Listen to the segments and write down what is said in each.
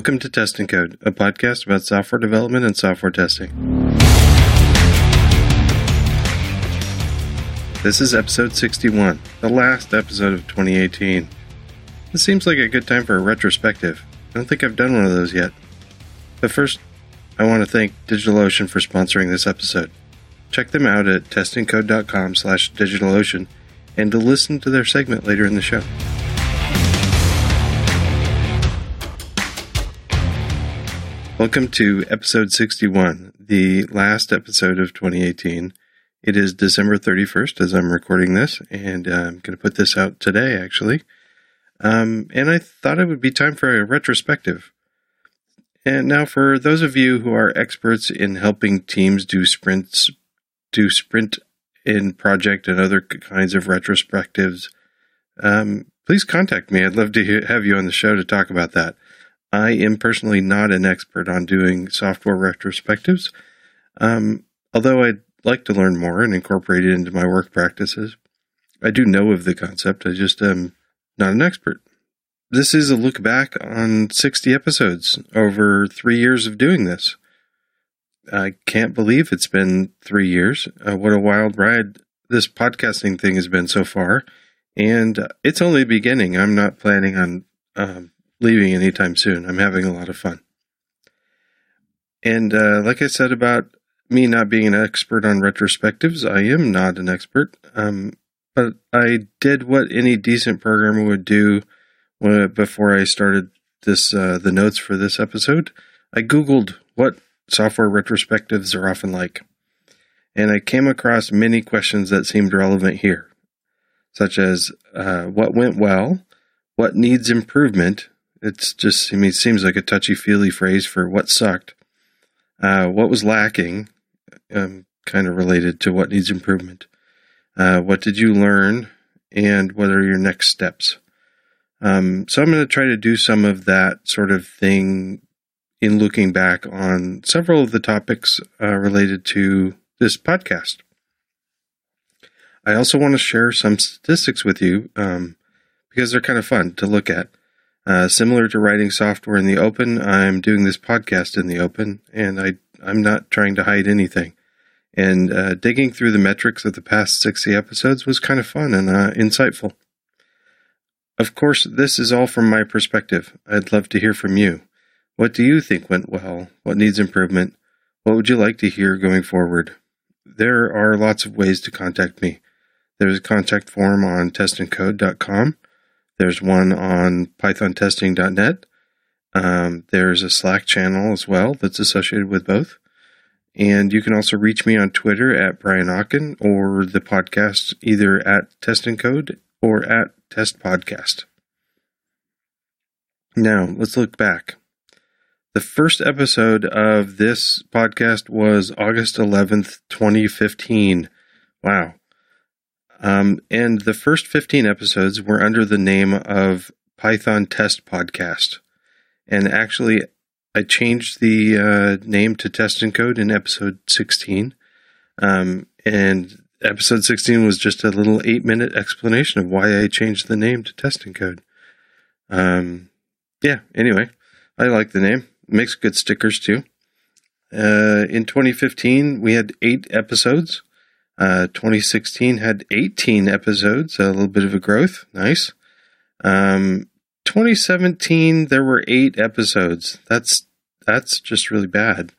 Welcome to Test and Code, a podcast about software development and software testing. This is episode 61, the last episode of 2018. This seems like a good time for a retrospective. I don't think I've done one of those yet. But first, I want to thank DigitalOcean for sponsoring this episode. Check them out at testandcode.com slash DigitalOcean and to listen to their segment later in the show. Welcome to episode 61, the last episode of 2018. It is December 31st as I'm recording this, and uh, I'm going to put this out today, actually. Um, and I thought it would be time for a retrospective. And now, for those of you who are experts in helping teams do sprints, do sprint in project and other kinds of retrospectives, um, please contact me. I'd love to have you on the show to talk about that. I am personally not an expert on doing software retrospectives, um, although I'd like to learn more and incorporate it into my work practices. I do know of the concept, I just am not an expert. This is a look back on 60 episodes over three years of doing this. I can't believe it's been three years. Uh, what a wild ride this podcasting thing has been so far. And it's only beginning. I'm not planning on um, leaving anytime soon. I'm having a lot of fun. And uh, like I said about me not being an expert on retrospectives, I am not an expert. Um, but I did what any decent programmer would do when, before I started this uh, the notes for this episode. I googled what software retrospectives are often like, and I came across many questions that seemed relevant here, such as uh, what went well, what needs improvement, it's just, I mean, it seems like a touchy feely phrase for what sucked. Uh, what was lacking, um, kind of related to what needs improvement. Uh, what did you learn, and what are your next steps? Um, so I'm going to try to do some of that sort of thing in looking back on several of the topics uh, related to this podcast. I also want to share some statistics with you um, because they're kind of fun to look at. Uh, similar to writing software in the open, I'm doing this podcast in the open, and I I'm not trying to hide anything. And uh, digging through the metrics of the past 60 episodes was kind of fun and uh, insightful. Of course, this is all from my perspective. I'd love to hear from you. What do you think went well? What needs improvement? What would you like to hear going forward? There are lots of ways to contact me. There's a contact form on testandcode.com. There's one on pythontesting.net. Um, there's a Slack channel as well that's associated with both. And you can also reach me on Twitter at Brian Okken or the podcast either at Test and Code or at Test Podcast. Now, let's look back. The first episode of this podcast was August 11th, 2015. Wow. Um, and the first 15 episodes were under the name of Python Test Podcast. And actually, I changed the uh, name to Test and Code in episode 16. Um, and episode 16 was just a little eight minute explanation of why I changed the name to Test and Code. Um, yeah, anyway, I like the name. It makes good stickers too. Uh, in 2015, we had eight episodes. Uh, 2016 had 18 episodes, a little bit of a growth. Nice. Um, 2017 there were eight episodes. That's that's just really bad.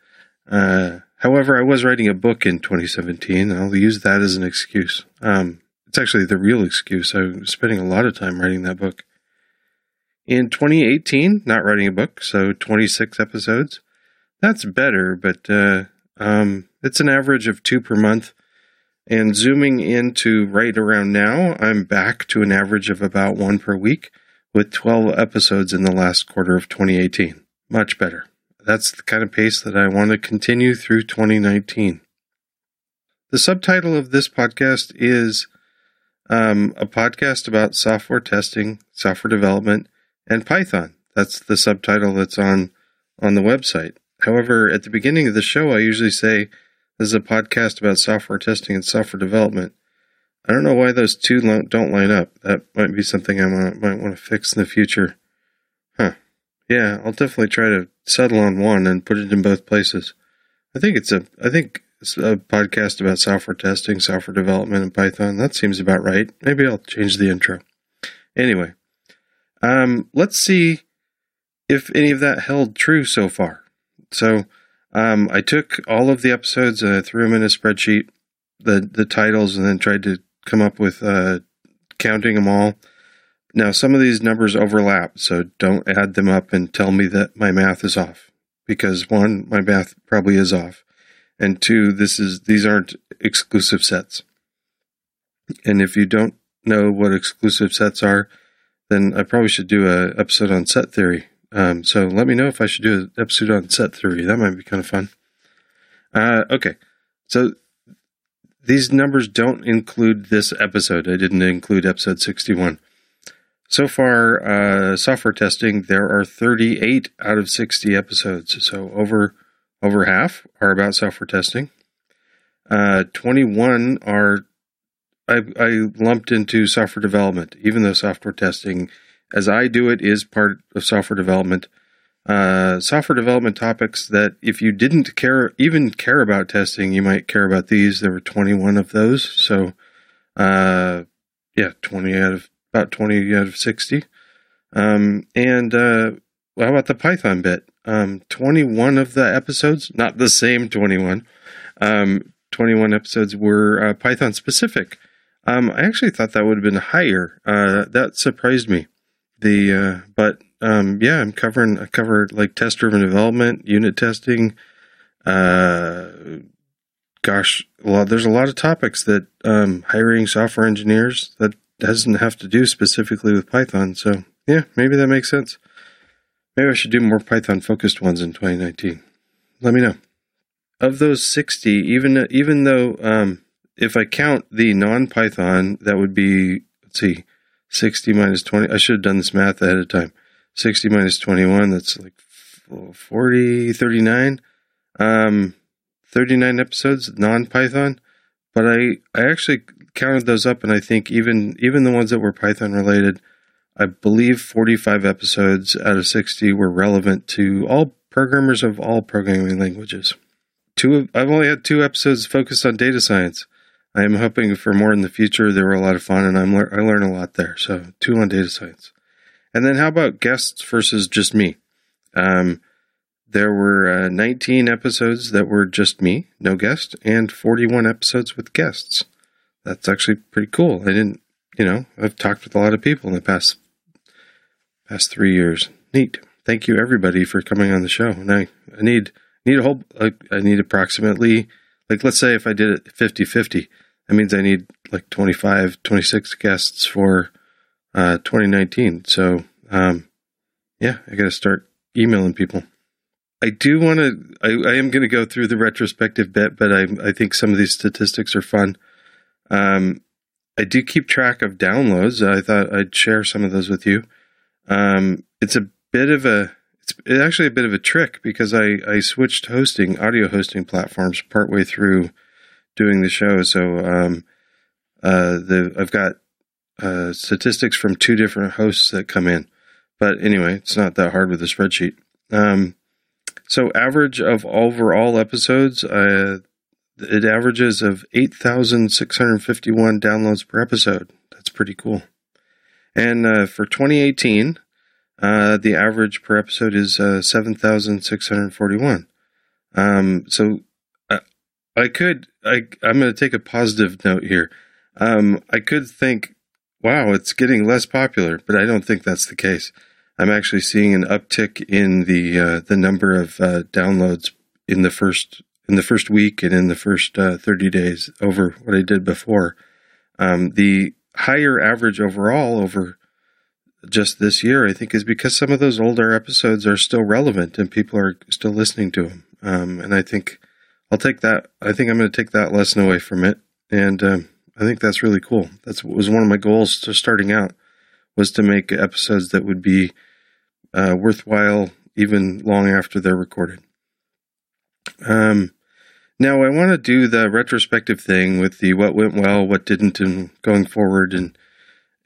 Uh, however, I was writing a book in 2017. I'll use that as an excuse. Um, it's actually the real excuse. I was spending a lot of time writing that book. In 2018, not writing a book, so 26 episodes. That's better, but uh, um, it's an average of two per month. And zooming into right around now, I'm back to an average of about one per week with 12 episodes in the last quarter of 2018. Much better. That's the kind of pace that I want to continue through 2019. The subtitle of this podcast is um, a podcast about software testing, software development, and Python. That's the subtitle that's on on the website. However, at the beginning of the show, I usually say this is a podcast about software testing and software development. I don't know why those two don't line up. That might be something I might want to fix in the future. Huh. Yeah, I'll definitely try to settle on one and put it in both places. I think it's a I think it's a podcast about software testing, software development, and Python. That seems about right. Maybe I'll change the intro. Anyway, um, let's see if any of that held true so far. So um, I took all of the episodes and I threw them in a spreadsheet, the the titles, and then tried to come up with uh, counting them all. Now some of these numbers overlap, so don't add them up and tell me that my math is off. Because one, my math probably is off, and two, this is these aren't exclusive sets. And if you don't know what exclusive sets are, then I probably should do a episode on set theory. Um, so let me know if I should do an episode on set theory. That might be kind of fun. Uh, okay, so these numbers don't include this episode. I didn't include episode 61. So far, uh, software testing, there are 38 out of 60 episodes. So over over half are about software testing. Uh, 21 are I, I lumped into software development, even though software testing, as I do it, is part of software development. Uh, software development topics that if you didn't care, even care about testing, you might care about these. There were 21 of those. So, uh, yeah, 20 out of about 20 out of 60. Um, and, uh, how about the Python bit? Um, 21 of the episodes, not the same 21, um, 21 episodes were uh, Python specific. Um, I actually thought that would have been higher. Uh, that surprised me. The uh, but um, yeah, I'm covering I covered like test driven development, unit testing. Uh, gosh, well, there's a lot of topics that um, hiring software engineers that doesn't have to do specifically with Python. So yeah, maybe that makes sense. Maybe I should do more Python focused ones in 2019. Let me know. Of those 60, even even though um, if I count the non Python, that would be, let's see, 60 minus 20. I should have done this math ahead of time. 60 minus 21, that's like 40, 39. Um, 39 episodes, non Python. But I, I actually counted those up, and I think even even the ones that were Python related, I believe 45 episodes out of 60 were relevant to all programmers of all programming languages. Two, I've only had two episodes focused on data science. I am hoping for more in the future. They were a lot of fun, and I'm I learned a lot there. So two on data science, and then how about guests versus just me? Um, there were uh, 19 episodes that were just me, no guest, and 41 episodes with guests. That's actually pretty cool. I didn't, you know, I've talked with a lot of people in the past past three years. Neat. Thank you everybody for coming on the show. And I, I need need a whole I need approximately like let's say if I did it 50-50 that means I need like 25, 26 guests for uh, 2019. So, um, yeah, I got to start emailing people. I do want to, I, I, am going to go through the retrospective bit, but I, I think some of these statistics are fun. Um, I do keep track of downloads. I thought I'd share some of those with you. Um, it's a bit of a, it's actually a bit of a trick because I, I switched hosting, audio hosting platforms partway through doing the show. So um, uh, the I've got uh, statistics from two different hosts that come in. But anyway, it's not that hard with a spreadsheet. Um, so average of overall episodes, uh, it averages of 8,651 downloads per episode. That's pretty cool. And uh, for 2018, uh, the average per episode is uh, 7,641. Um, so I could. I I'm going to take a positive note here. Um, I could think, wow, it's getting less popular, but I don't think that's the case. I'm actually seeing an uptick in the uh, the number of uh, downloads in the first in the first week and in the first uh, 30 days over what I did before. Um, the higher average overall over just this year, I think, is because some of those older episodes are still relevant and people are still listening to them. Um, and I think I'll take that. I think I'm going to take that lesson away from it, and um, I think that's really cool. That was one of my goals to starting out was to make episodes that would be uh, worthwhile even long after they're recorded. Um, now I want to do the retrospective thing with the what went well, what didn't, and going forward, and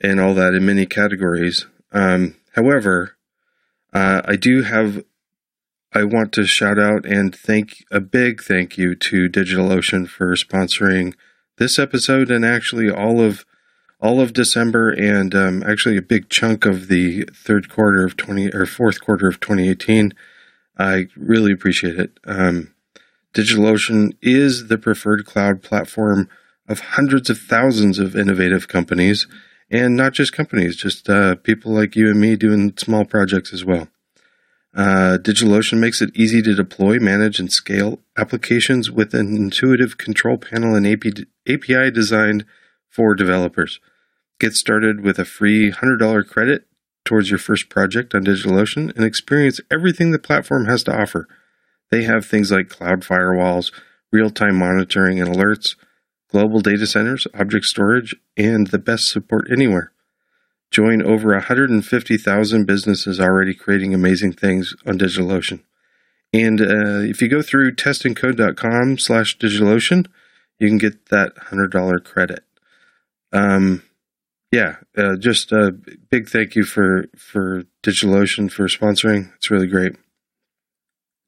and all that in many categories. Um, however, Uh, I do have. I want to shout out and thank a big thank you to DigitalOcean for sponsoring this episode and actually all of all of December and um, actually a big chunk of the third quarter of twenty or fourth quarter of 2018. I really appreciate it. Um, DigitalOcean is the preferred cloud platform of hundreds of thousands of innovative companies, and not just companies, just uh, people like you and me doing small projects as well. Uh, DigitalOcean makes it easy to deploy, manage, and scale applications with an intuitive control panel and API designed for developers. Get started with a free $100 credit towards your first project on DigitalOcean and experience everything the platform has to offer. They have things like cloud firewalls, real time monitoring and alerts, global data centers, object storage, and the best support anywhere. Join over 150,000 businesses already creating amazing things on DigitalOcean. And uh, if you go through testandcode.com slash DigitalOcean, you can get that $100 credit. Um, yeah, uh, just a big thank you for, for DigitalOcean for sponsoring. It's really great.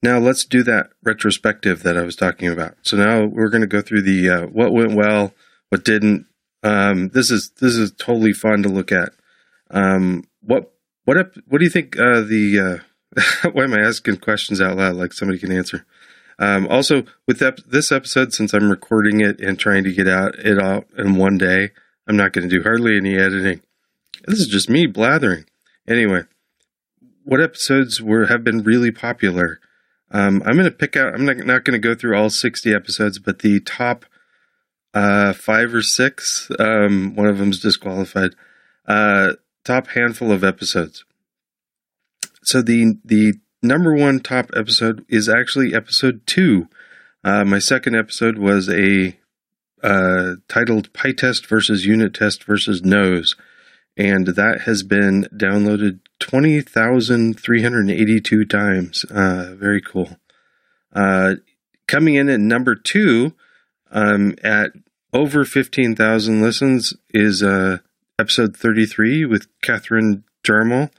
Now let's do that retrospective that I was talking about. So now we're going to go through the uh, what went well, what didn't. Um, this is this is totally fun to look at. Um, what what up, what do you think uh, the uh, why am I asking questions out loud like somebody can answer? Um, also, with this episode, since I'm recording it and trying to get out it out in one day, I'm not going to do hardly any editing. This is just me blathering. Anyway, what episodes were have been really popular? Um, I'm going to pick out. I'm not, not going to go through all 60 episodes, but the top uh, five or six. Um, one of them's disqualified. Uh, top handful of episodes. So the the number one top episode is actually episode two. Uh, my second episode was a uh, titled PyTest versus Unit Test versus Nose, and that has been downloaded 20,382 times. Uh, very cool. Uh, coming in at number two um, at over 15,000 listens is uh, episode 33 with Katharine Jarmul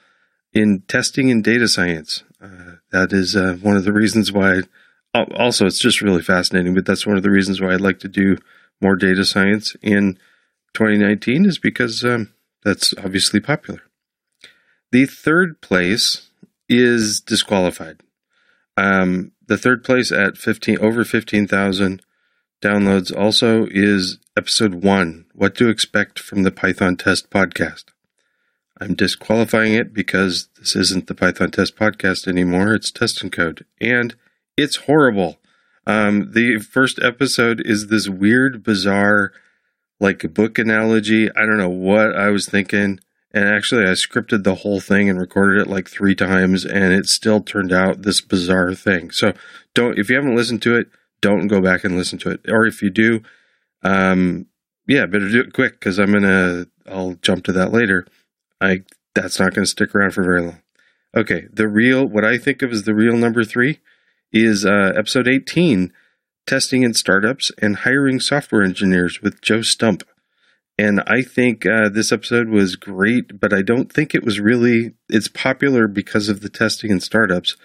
in testing and data science. Uh, that is uh, one of the reasons why. Also, it's just really fascinating, but that's one of the reasons why I'd like to do more data science in 2019 is because um, that's obviously popular. The third place is disqualified. Um, the third place at 15 over 15,000 downloads also is episode 1, What to Expect from the Python Test podcast. I'm disqualifying it because this isn't the Python Test podcast anymore. It's Test and Code. And it's horrible. Um, the first episode is this weird, bizarre, like a book analogy. I don't know what I was thinking. And actually, I scripted the whole thing and recorded it like three times, and it still turned out this bizarre thing. So, don't if you haven't listened to it, don't go back and listen to it. Or if you do, um, yeah, better do it quick because I'm gonna I'll jump to that later. I that's not gonna stick around for very long. Okay, the real what I think of as the real number three is uh, episode 18 testing in startups and hiring software engineers with Joe Stump. And I think uh, this episode was great, but I don't think it was really, it's popular because of the testing and startups.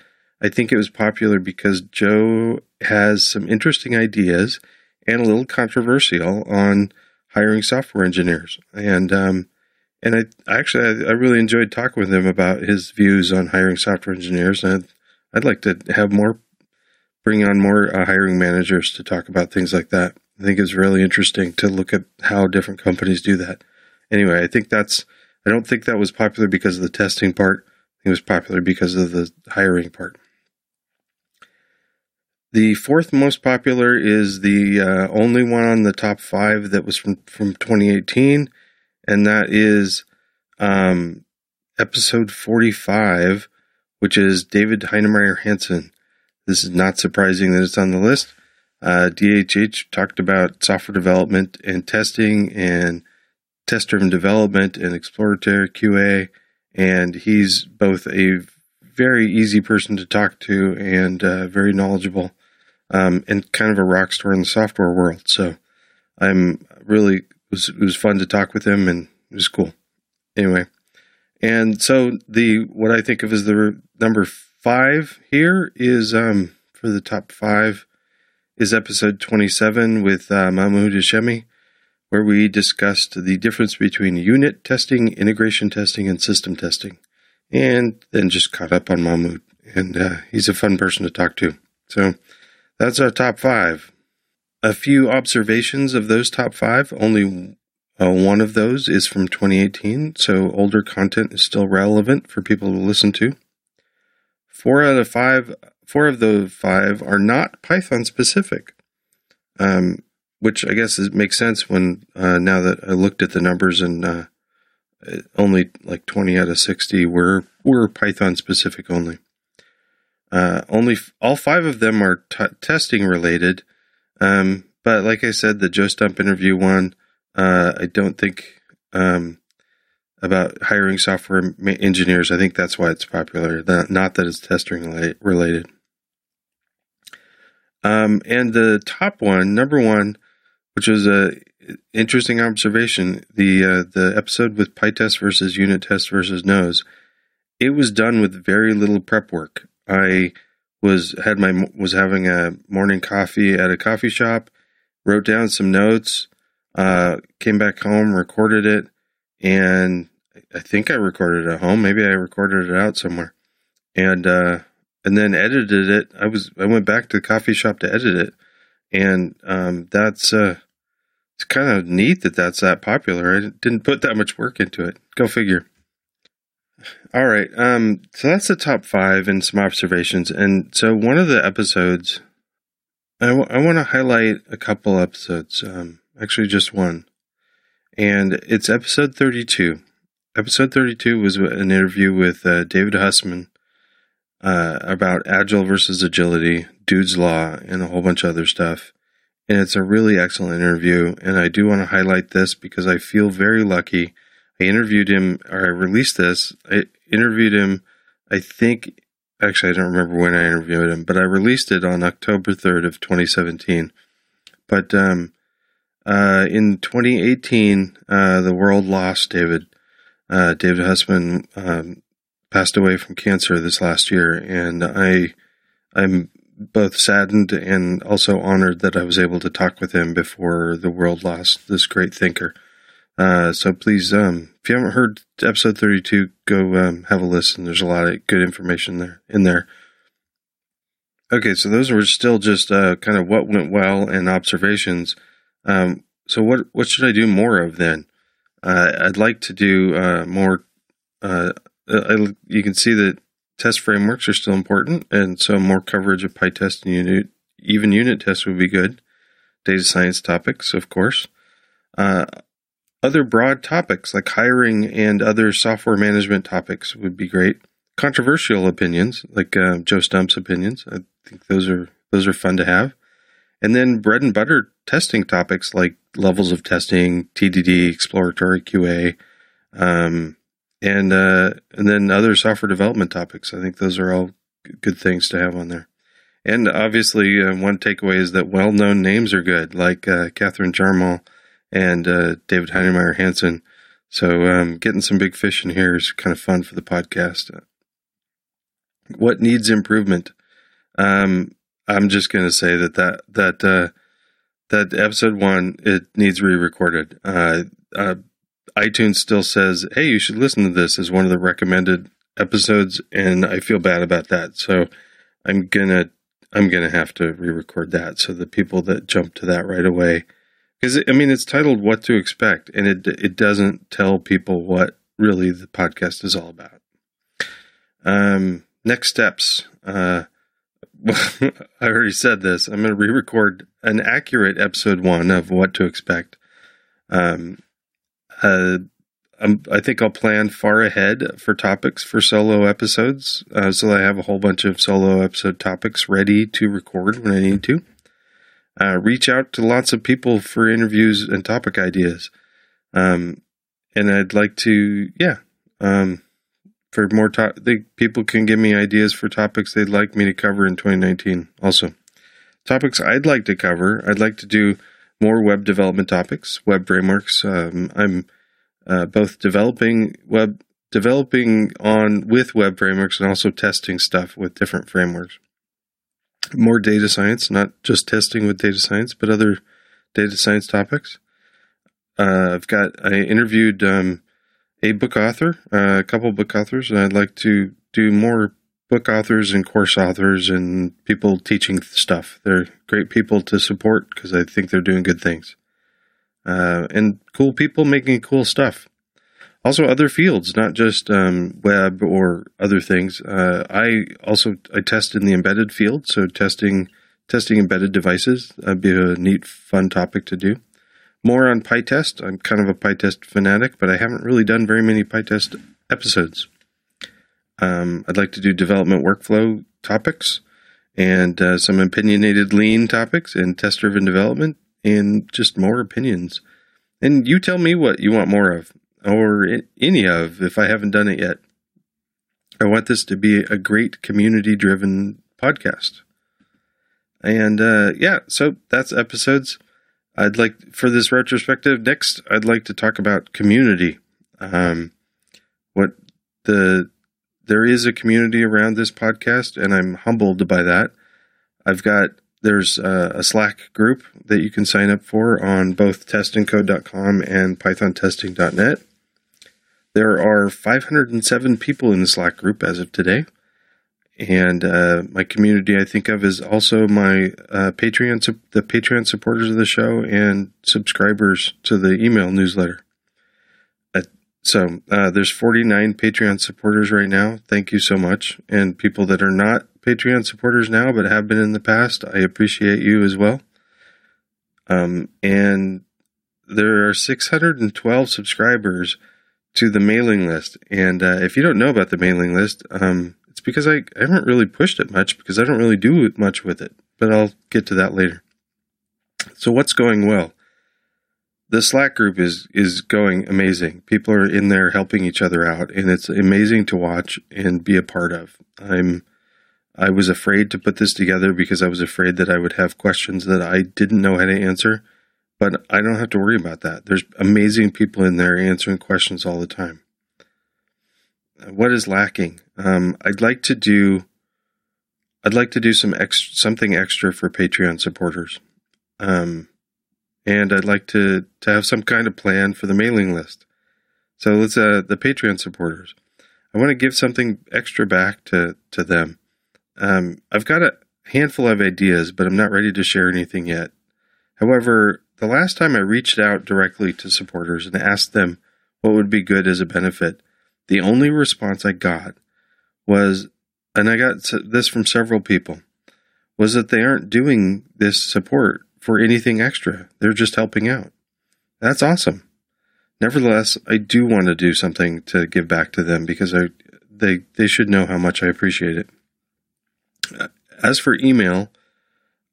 I think it was popular because Joe has some interesting ideas and a little controversial on hiring software engineers. And, um, and I actually, I, I, really enjoyed talking with him about his views on hiring software engineers. And I'd, I'd like to have more bring on more uh, hiring managers to talk about things like that. I think it's really interesting to look at how different companies do that. Anyway, I think that's, I don't think that was popular because of the testing part. it was popular because of the hiring part. The fourth most popular is the uh, only one on the top five that was from, from 2018, and that is um, episode 45, which is David Heinemeier Hansson. This is not surprising that it's on the list. Uh, DHH talked about software development and testing and test driven development and exploratory QA. And he's both a very easy person to talk to and uh, very knowledgeable um, and kind of a rock star in the software world. So I'm really, it was, it was fun to talk with him and it was cool. Anyway, And so the what I think of as the number five here is um, for the top five is episode 27 with uh, Mahmoud Hashemi, where we discussed the difference between unit testing, integration testing, and system testing, and then just caught up on Mahmoud. And uh, he's a fun person to talk to. So that's our top five. A few observations of those top five. Only uh, one of those is from 2018, so older content is still relevant for people to listen to. Four out of five, four of the five are not Python specific, um, which I guess is, makes sense when uh, now that I looked at the numbers and uh, only like 20 out of 60 were were Python specific only. Uh, only f- all five of them are t- testing related, um, but like I said, the Joe Stump interview one uh, I don't think um, about hiring software engineers. I think that's why it's popular. Not that it's testing related. Um, and the top one, number one, which was a interesting observation, the uh, the episode with PyTest versus unit test versus nose, it was done with very little prep work. I was had my was having a morning coffee at a coffee shop, wrote down some notes, uh, came back home, recorded it, and I think I recorded it at home. Maybe I recorded it out somewhere, and uh, and then edited it. I was I went back to the coffee shop to edit it, and um, that's uh, it's kind of neat that that's that popular. I didn't put that much work into it. Go figure. All right, um, so that's the top five and some observations. And so one of the episodes, I, w- I want to highlight a couple episodes. Um, actually just one. And it's episode 32. Episode 32 was an interview with uh, David Hussman uh, about agile versus agility, Dude's Law, and a whole bunch of other stuff. And it's a really excellent interview. And I do want to highlight this because I feel very lucky. I interviewed him, or I released this. I interviewed him, I think, actually, I don't remember when I interviewed him, but I released it on October 3rd of 2017. But um, uh, in 2018, uh, the world lost David. Uh, David Hussman um, passed away from cancer this last year, and I, I'm both saddened and also honored that I was able to talk with him before the world lost this great thinker. Uh, so please, um, if you haven't heard episode 32, go um, have a listen. There's a lot of good information there in there. Okay, so those were still just uh, kind of what went well and observations. Um, so what what should I do more of then? Uh, I'd like to do uh, more. Uh, I, you can see that test frameworks are still important, and so more coverage of PyTest and unit, even unit tests would be good. Data science topics, of course. Uh, other broad topics like hiring and other software management topics would be great. Controversial opinions like uh, Joe Stump's opinions, I think those are those are fun to have. And then bread and butter testing topics like levels of testing, TDD, exploratory QA, um, and uh, and then other software development topics. I think those are all good things to have on there. And obviously, uh, one takeaway is that well-known names are good, like uh, Katharine Jarmul and uh, David Heinemeier Hansson. So um, getting some big fish in here is kind of fun for the podcast. What needs improvement? Um, I'm just going to say that that that uh, that episode one it needs re-recorded. Uh, uh, iTunes still says, "Hey, you should listen to this" as one of the recommended episodes, and I feel bad about that. So I'm gonna I'm gonna have to re-record that so the people that jump to that right away, because I mean it's titled "What to Expect" and it it doesn't tell people what really the podcast is all about. Um, next steps. Uh, I already said this. I'm going to re-record an accurate episode one of what to expect. Um, uh, i think I'll plan far ahead for topics for solo episodes, uh, so I have a whole bunch of solo episode topics ready to record when I need to. Uh, reach out to lots of people for interviews and topic ideas. Um, and I'd like to, yeah, um, for more to- they, people can give me ideas for topics they'd like me to cover in 2019 also topics i'd like to cover i'd like to do more web development topics web frameworks um, i'm uh, both developing web developing on with web frameworks and also testing stuff with different frameworks. More data science, not just testing with data science, but other data science topics. Uh, I've got I interviewed um, a book author, uh, a couple book authors, and I'd like to do more book authors and course authors and people teaching stuff. They're great people to support because I think they're doing good things. Uh, and cool people making cool stuff. Also, other fields, not just um, web or other things. Uh, I also I test in the embedded field, so testing testing embedded devices. That'd be a neat, fun topic to do. More on PyTest. I'm kind of a PyTest fanatic, but I haven't really done very many PyTest episodes. Um, I'd like to do development workflow topics and uh, some opinionated lean topics and test driven development and just more opinions. And you tell me what you want more of or any of if I haven't done it yet. I want this to be a great community driven podcast. And uh, yeah, so that's episodes. I'd like for this retrospective next. I'd like to talk about community. Um, what the there is a community around this podcast, and I'm humbled by that. I've got there's a, a Slack group that you can sign up for on both testandcode.com and pythontesting.net. There are 507 people in the Slack group as of today. And uh, my community, I think of, is also my uh, Patreon, the Patreon supporters of the show and subscribers to the email newsletter. Uh, so uh, there's 49 Patreon supporters right now. Thank you so much. And people that are not Patreon supporters now but have been in the past, I appreciate you as well. Um, and there are 612 subscribers to the mailing list. And uh, if you don't know about the mailing list, um, it's because I, I haven't really pushed it much because I don't really do much with it, but I'll get to that later. So what's going well? The Slack group is is going amazing. People are in there helping each other out, and it's amazing to watch and be a part of. I'm I was afraid to put this together because I was afraid that I would have questions that I didn't know how to answer, but I don't have to worry about that. There's amazing people in there answering questions all the time what is lacking? Um, I'd like to do. I'd like to do some ex- something extra for Patreon supporters, um, and I'd like to to have some kind of plan for the mailing list. So let's uh, the Patreon supporters. I want to give something extra back to to them. Um, I've got a handful of ideas, but I'm not ready to share anything yet. However, the last time I reached out directly to supporters and asked them what would be good as a benefit, the only response I got was, and I got this from several people, was that they aren't doing this support for anything extra. They're just helping out. That's awesome. Nevertheless, I do want to do something to give back to them because I, they, they should know how much I appreciate it. As for email,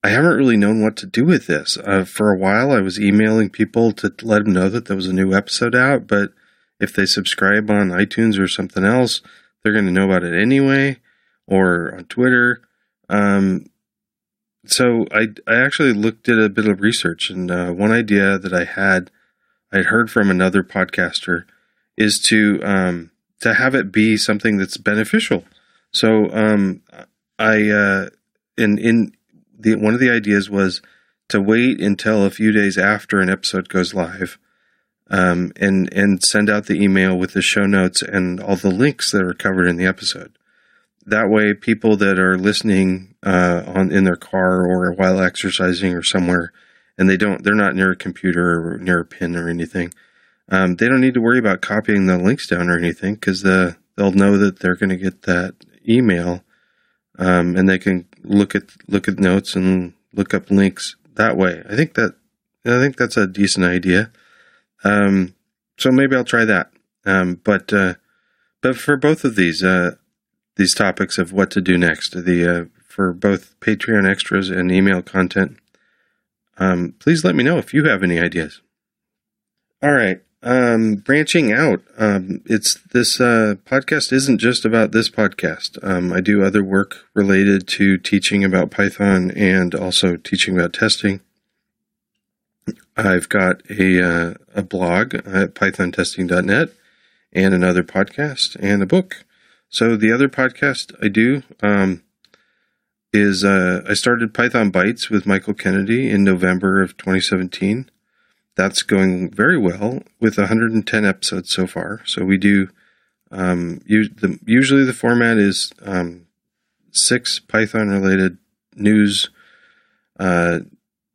I haven't really known what to do with this. Uh, for a while, I was emailing people to let them know that there was a new episode out, but if they subscribe on iTunes or something else, they're going to know about it anyway, or on Twitter. Um, so I I actually looked at a bit of research, and uh, one idea that I had I'd heard from another podcaster is to um, to have it be something that's beneficial. So um, I uh, in in the one of the ideas was to wait until a few days after an episode goes live um, and and send out the email with the show notes and all the links that are covered in the episode. That way, people that are listening uh, on in their car or while exercising or somewhere, and they don't they're not near a computer or near a pin or anything, um, they don't need to worry about copying the links down or anything because the they'll know that they're going to get that email, um, and they can look at look at notes and look up links that way. I think that I think that's a decent idea. Um, so maybe I'll try that. Um, but uh, but for both of these uh, these topics of what to do next, the uh, for both Patreon extras and email content, um, please let me know if you have any ideas. All right, um, branching out. Um, it's this uh, podcast isn't just about this podcast. Um, I do other work related to teaching about Python and also teaching about testing. I've got a, uh, a blog at pythontesting.net, and another podcast and a book. So the other podcast I do um, is uh, I started Python Bytes with Michael Kennedy in November of 2017. That's going very well with 110 episodes so far. So we do um, the, usually the format is um, six Python related news uh,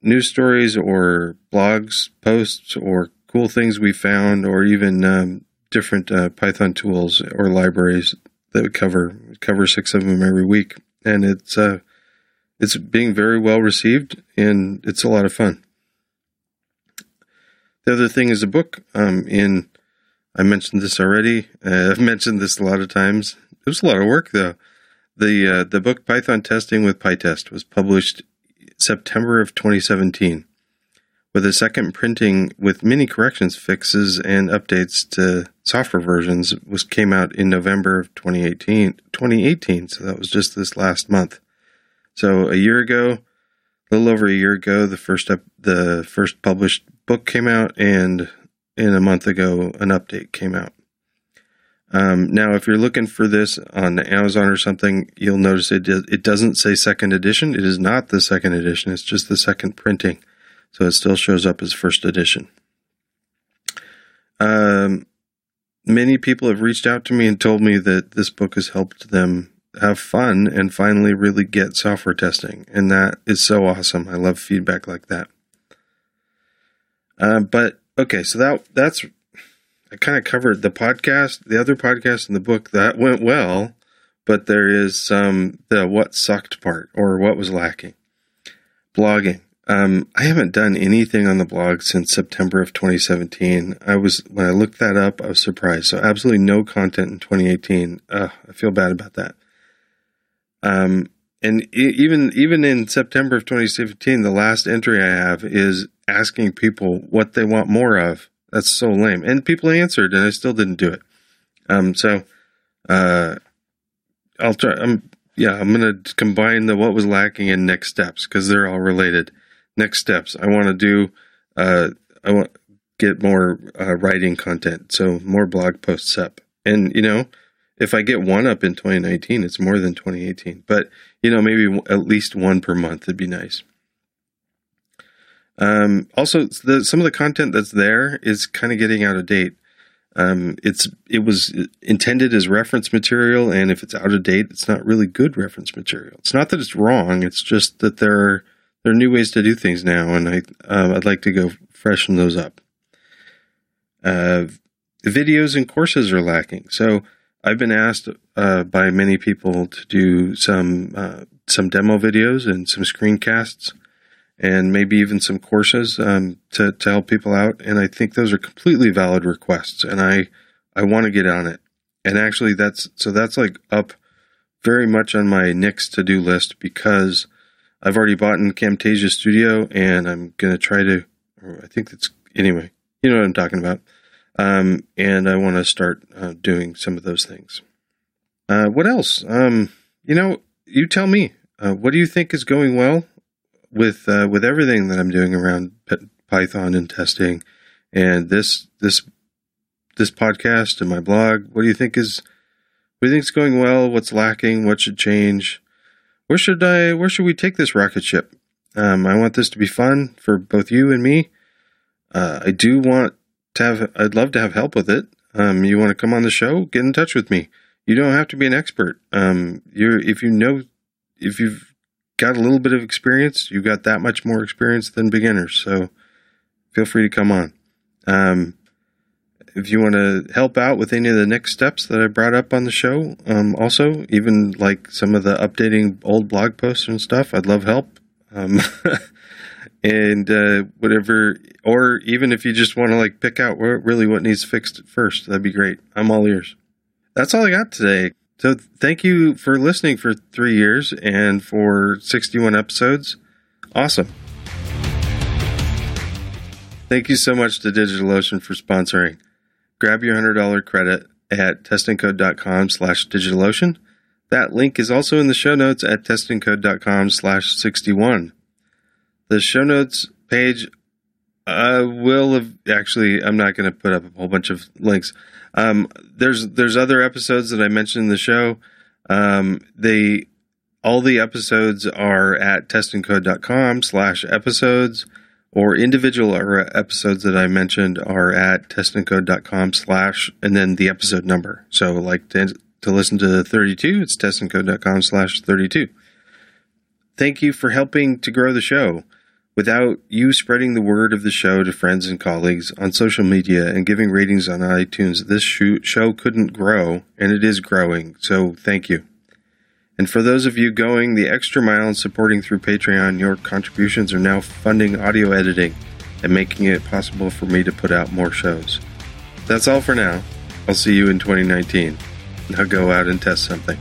news stories or blogs posts or cool things we found or even um, different uh, Python tools or libraries that we cover we cover six of them every week, and it's uh, it's being very well received and it's a lot of fun. The other thing is a book. Um, in I mentioned this already. Uh, I've mentioned this a lot of times. It was a lot of work though. The uh, the book Python Testing with PyTest was published September of 2017 with a second printing with many corrections, fixes, and updates to software versions was came out in November of 2018. 2018, so that was just this last month. So a year ago, a little over a year ago, the first up, the first published book came out, and in a month ago, an update came out. Um, now, if you're looking for this on Amazon or something, you'll notice it it doesn't say second edition. It is not the second edition. It's just the second printing. So it still shows up as first edition. Um, many people have reached out to me and told me that this book has helped them have fun and finally really get software testing. And that is so awesome. I love feedback like that. Uh, but okay, so that that's I kind of covered the podcast, the other podcast, and the book that went well, but there is some the what sucked part or what was lacking. Blogging. Um, I haven't done anything on the blog since September of 2017. I was when I looked that up, I was surprised. So absolutely no content in 2018. Uh, I feel bad about that. Um, and even even in September of 2017, the last entry I have is asking people what they want more of. That's so lame. And people answered, and I still didn't do it. Um, so uh, I'll try. I'm yeah. I'm gonna combine the what was lacking and next steps because they're all related next steps. I want to do. Uh, I want get more uh, writing content, so more blog posts up. And you know, if I get one up in 2019, it's more than 2018. But you know, maybe at least one per month It'd be nice. Um, also, the, some of the content that's there is kind of getting out of date. Um, it's it was intended as reference material, and if it's out of date, it's not really good reference material. It's not that it's wrong; it's just that there are there are new ways to do things now, and I uh, I'd like to go freshen those up. Uh, videos and courses are lacking, so I've been asked uh, by many people to do some uh, some demo videos and some screencasts, and maybe even some courses um, to to help people out. And I think those are completely valid requests, and I I want to get on it. And actually, that's so that's like up very much on my next to do list because I've already bought in Camtasia Studio, and I'm gonna try to. I think that's anyway. You know what I'm talking about. Um, and I want to start uh, doing some of those things. Uh, what else? Um, you know, you tell me. Uh, what do you think is going well with uh, with everything that I'm doing around Python and testing, and this this this podcast and my blog? What do you think is what do you think is going well? What's lacking? What should change? where should I where should we take this rocket ship? Um, I want this to be fun for both you and me. Uh, I do want to have. I'd love to have help with it. Um, you want to come on the show? Get in touch with me. You don't have to be an expert. Um, you're if you know if you've got a little bit of experience, you've got that much more experience than beginners. So feel free to come on. Um, if you want to help out with any of the next steps that I brought up on the show, um, also even like some of the updating old blog posts and stuff, I'd love help. Um, and uh, whatever, or even if you just want to like pick out where, really what needs fixed first, that'd be great. I'm all ears. That's all I got today. So thank you for listening for three years and for 61 episodes. Awesome. Thank you so much to DigitalOcean for sponsoring grab your $100 credit at testandcode.com slash digitalocean. That link is also in the show notes at testandcode.com slash 61. The show notes page I will have actually. I'm not going to put up a whole bunch of links. Um, there's there's other episodes that I mentioned in the show. Um, they all the episodes are at testandcode.com slash episodes, or individual episodes that I mentioned are at testandcode.com slash and then the episode number. So like to, to listen to 32, it's testandcode.com slash 32. Thank you for helping to grow the show. Without you spreading the word of the show to friends and colleagues on social media and giving ratings on iTunes, this show couldn't grow, and it is growing. So thank you. And for those of you going the extra mile and supporting through Patreon, your contributions are now funding audio editing and making it possible for me to put out more shows. That's all for now. I'll see you in 2019. Now go out and test something.